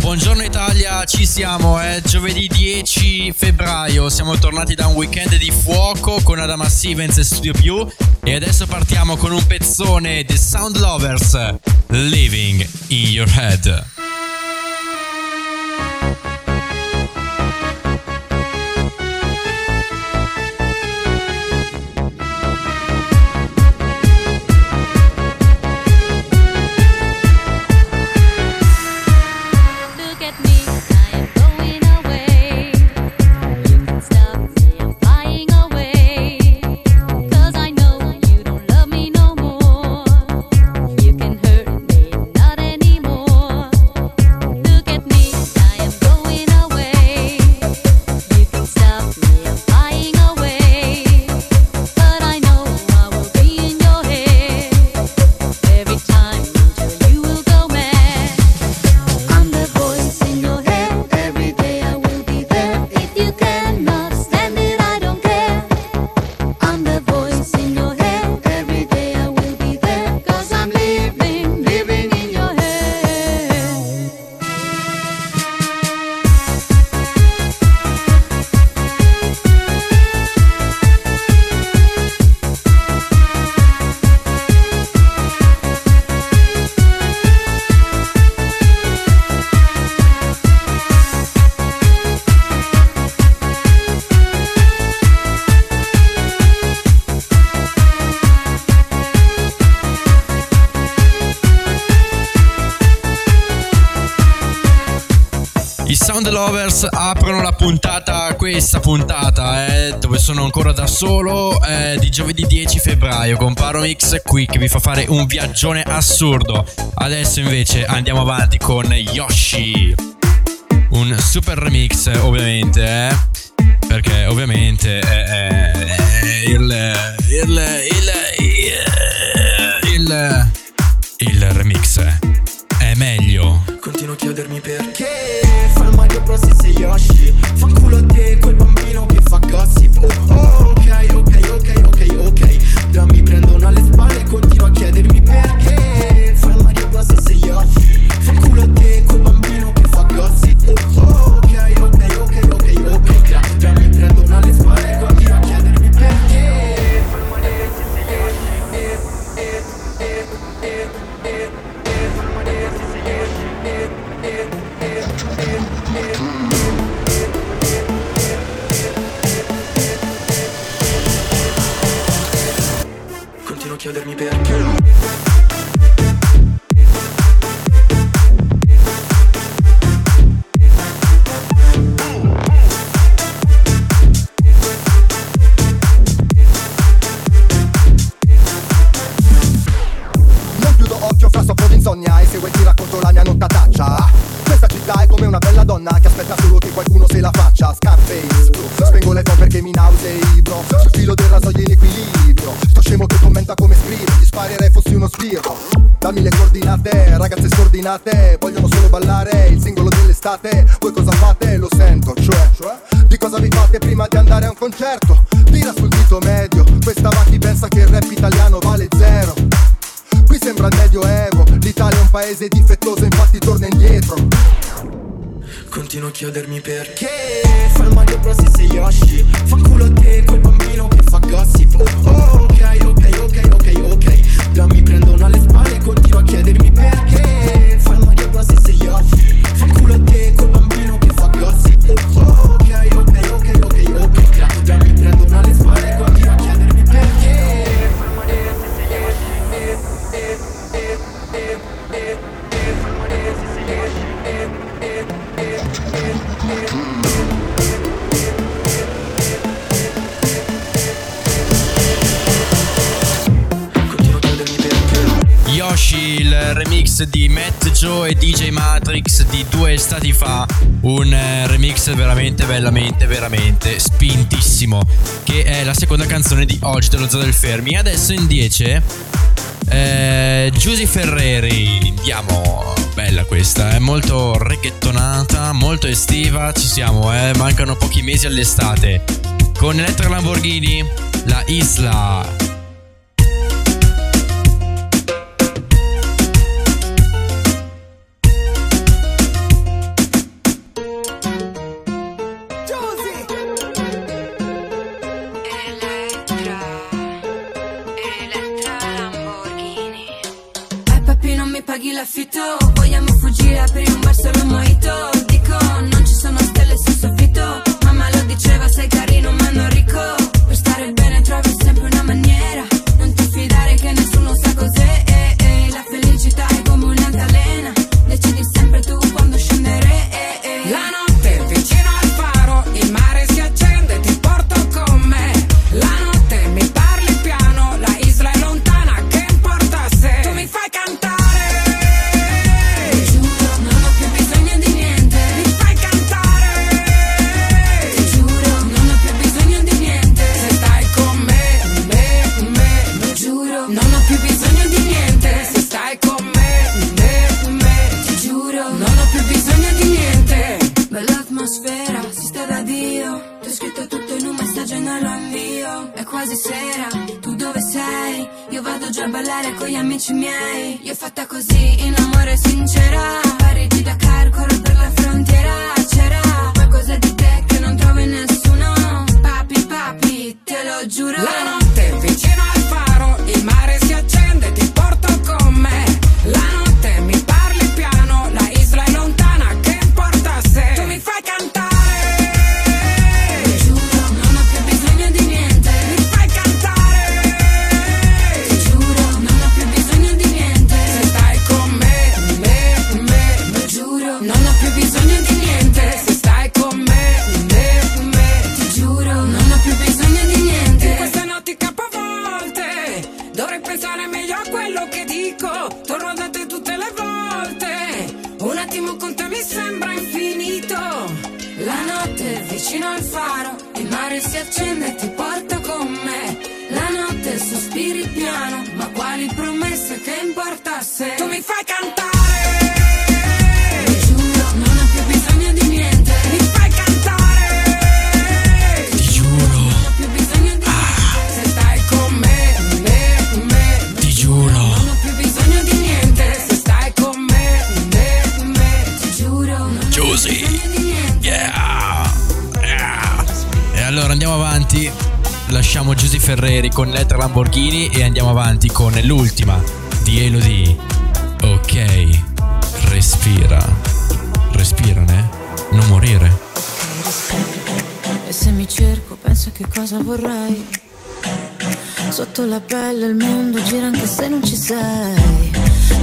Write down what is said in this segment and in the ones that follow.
Buongiorno Italia, ci siamo, è giovedì 10 febbraio, siamo tornati da un weekend di fuoco con Adama Stevens e Studio Più e adesso partiamo con un pezzone The Sound Lovers, Living in Your Head. Lovers aprono la puntata, questa puntata, eh, dove sono ancora da solo, eh, di giovedì 10 febbraio con Paromix qui che vi fa fare un viaggione assurdo. Adesso invece andiamo avanti con Yoshi. Un super remix ovviamente, eh, perché ovviamente eh, eh, il, il, il, il, il remix è meglio. Continuo a chiedermi perché Fa il Mario Bros e sei Yoshi Fanculo a te quel bambino che fa gossip. Oh, oh, chiedermi perché sbirro Dammi le coordinate Ragazze scordinate Vogliono solo ballare Il singolo dell'estate. Voi cosa fate? Lo sento Cioè Di cosa vi fate prima di andare a un concerto? Tira sul dito medio Questa va chi pensa che il rap italiano vale zero. Qui sembra il medioevo, l'Italia è un paese difettoso, infatti torna indietro. Continuo a chiedermi perché. Fa il Mario Bros e sei Yoshi? Fanculo a te quel bambino che fa gossip. Oh, oh ok, ok, ok, ok, ok Da mi prendono alle spalle e continuo a chiedermi perché. Fa il Mario Bros e sei Yoshi di Matt Joe e DJ Matrix di due stati fa. Un eh, remix veramente, bellamente, veramente spintissimo. Che è la seconda canzone di oggi dello Zoo del Fermi. Adesso in 10. Eh, Giusy Ferreri, andiamo. Bella questa, è molto reggaetonata, molto estiva. Ci siamo, eh. Mancano pochi mesi all'estate. Con Elettra Lamborghini, la Isla. dia prima con gli amici miei. Io fatta così, in amore sincera. Parigi da corro si accende e ti porto con me. La notte sospiri piano, ma quali promesse che importa se Tu mi fai cantare Lasciamo Giusy Ferreri con Letter Lamborghini e andiamo avanti con l'ultima di Elodie. Ok, respira. Respirane, non morire. E se mi cerco penso che cosa vorrei Sotto la pelle il mondo gira anche se non ci sei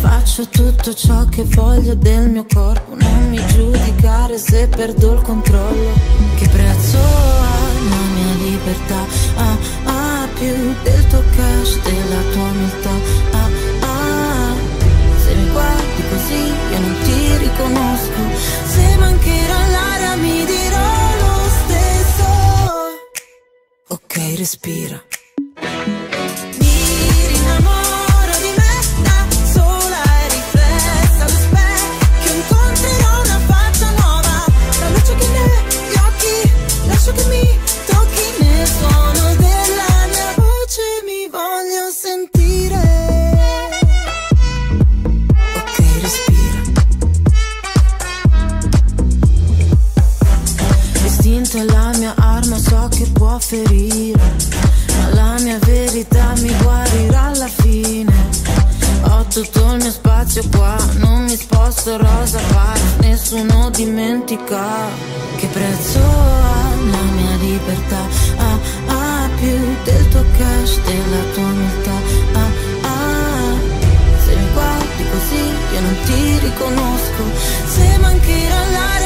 Faccio tutto ciò che voglio del mio corpo Non mi giudicare se perdo il controllo Che prezzo ha libertà. Ah, ah, più del tuo cash, della tua umiltà. Ah, ah, se mi guardi così io non ti riconosco. Se mancherà l'aria mi dirò lo stesso. Ok, respira. Rinnamoro di me tutto il mio spazio qua, non mi sposto rosa pari Nessuno dimentica che prezzo ha la mia libertà. Ah, ah, più del tuo cash, della tua umiltà Ah, ah, se mi guardi così io non ti riconosco. Se mancherà l'aria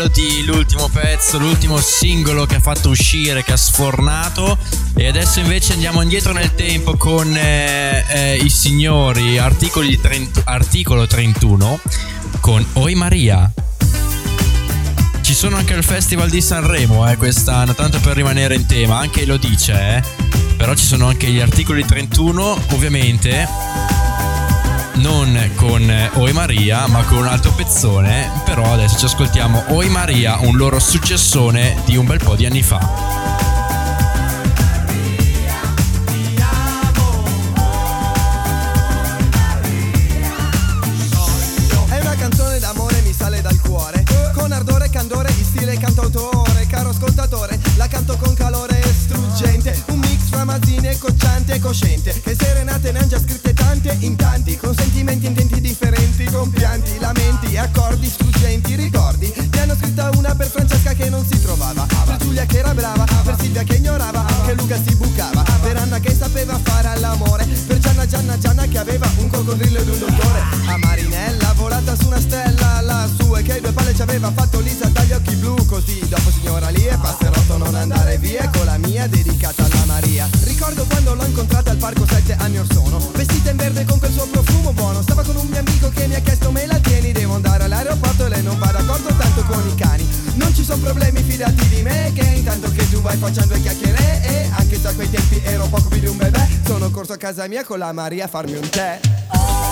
respira di Elodie, l'ultimo pezzo, l'ultimo singolo che ha fatto uscire, che ha sfornato. E adesso invece andiamo indietro nel tempo con eh, eh, i signori articoli 30 articolo 31 con Oi Maria. Ci sono anche al Festival di Sanremo eh, quest'anno, tanto per rimanere in tema, anche lo dice, eh. Però ci sono anche gli articoli 31, ovviamente non con eh, Oi Maria, ma con un altro pezzone. Però adesso ci ascoltiamo Oi Maria, un loro successone di un bel po' di anni fa. E cantautore. Caro ascoltatore, la canto con calore struggente. Un mix fra mazzine, cocciante e cosciente. Che serenate han già scritte tante in tanti. Con sentimenti intenti differenti, con pianti, lamenti, accordi struggenti. Ricordi? Ne hanno scritta una per Francesca che non si trovava. Per Giulia che era brava, per Silvia che ignorava. Che Luca si bucava. Per Anna che sapeva fare all'amore. Per Gianna Gianna Gianna che aveva un coccodrillo ed un dottore. A Marinella volata su una stella lassù e che due palle ci aveva fatto Lisa dagli occhi blu così dopo signora lì e passerotto non andare via con la mia dedicata Maria ricordo quando l'ho incontrata al parco sette anni or sono. Vestita in verde con quel suo profumo buono. Stava con un mio amico che mi ha chiesto me la tieni? Devo andare all'aeroporto e lei non va d'accordo tanto con i cani. Non ci sono problemi fidati di me che intanto che tu vai facendo le chiacchiere e anche se a quei tempi ero poco più di un bebè sono corso a casa mia con la Maria a farmi un tè. Con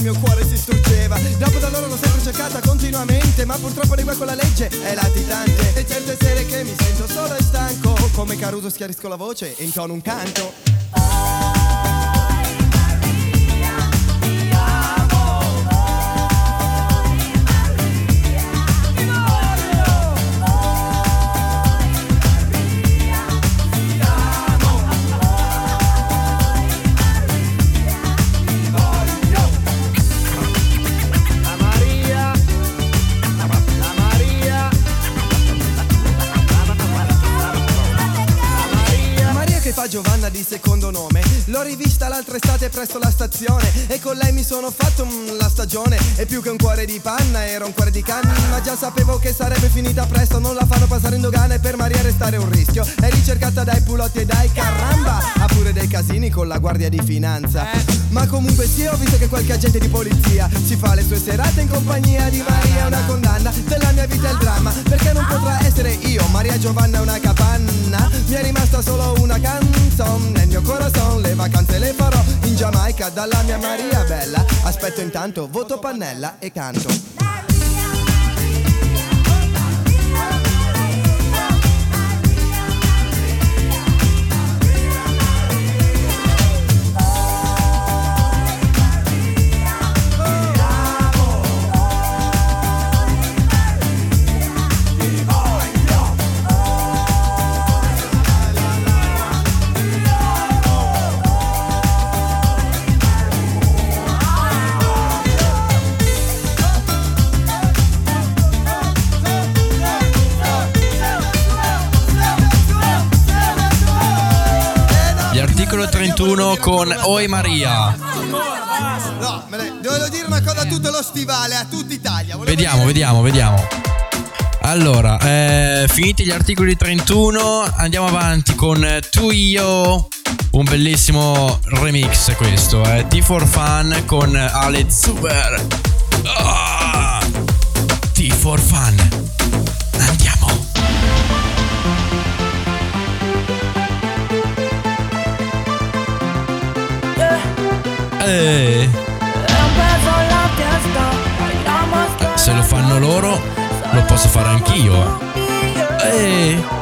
il mio cuore si struggeva. Dopo da loro l'ho sempre cercata continuamente Ma purtroppo di con la legge è latitante. E certe sere che mi sento solo e stanco Come Caruso schiarisco la voce e intono un canto L'ho rivista l'altra estate presso la stazione E con lei mi sono fatto mm, la stagione E più che un cuore di panna era un cuore di canna Ma già sapevo che sarebbe finita presto Non la fanno passare in dogana e per Maria restare un rischio È ricercata dai pulotti e dai caramba Ha pure dei casini con la guardia di finanza Ma comunque sì ho visto che qualche agente di polizia Si fa le sue serate in compagnia di Maria Una condanna della mia vita è il dramma Perché non potrà essere io Maria Giovanna una capanna? Mi è rimasta solo una canzone vacanze le farò In Giamaica dalla mia Maria bella. Aspetto intanto, voto pannella e canto 31 con Oi Maria. No, me ne- devo dire una cosa a tutto lo stivale, a tutta Italia Volevo Vediamo, dire- vediamo, vediamo. Allora, eh, finiti gli articoli 31, andiamo avanti con Tu Io, un bellissimo remix questo, eh, T for Fun con Ale Zuber. Ah, T for Fun. Se lo fanno loro, lo posso fare anch'io. Eh. eh.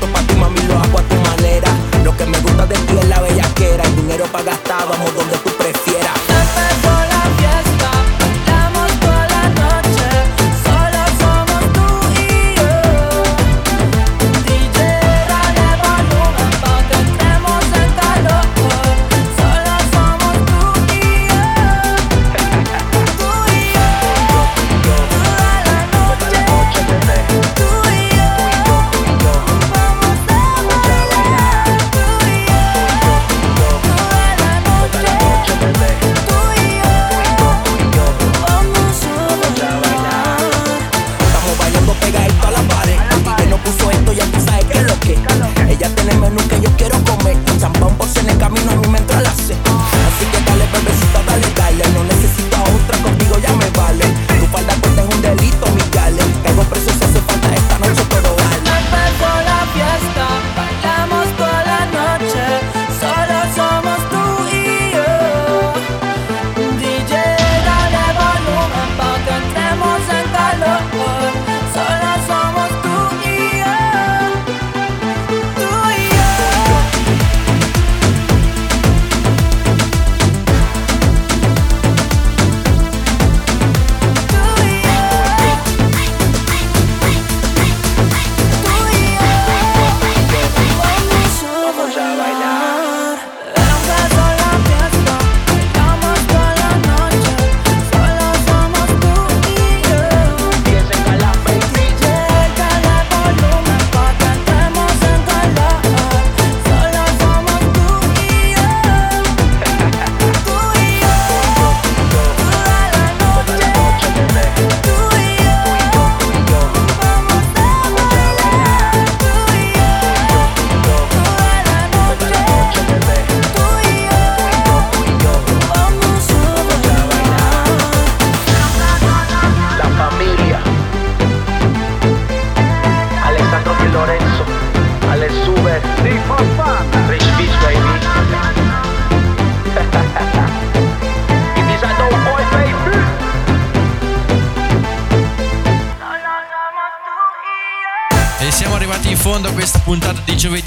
tanto pa' ti, mami, lo hago a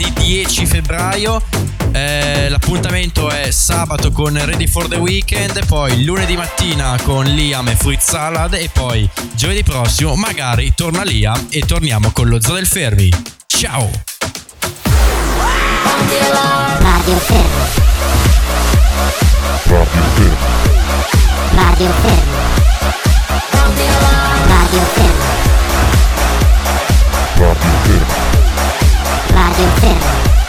venerdì 10 febbraio. Eh, l'appuntamento è sabato con Ready for the Weekend, poi lunedì mattina con Liam e Fruit Salad e poi giovedì prossimo magari torna Liam e torniamo con lo Zoo del Fermi. Ciao! Radio Fermo. Radio Fermo. Radio Fermo. Radio Fermo. Radio Fermo. Inferno.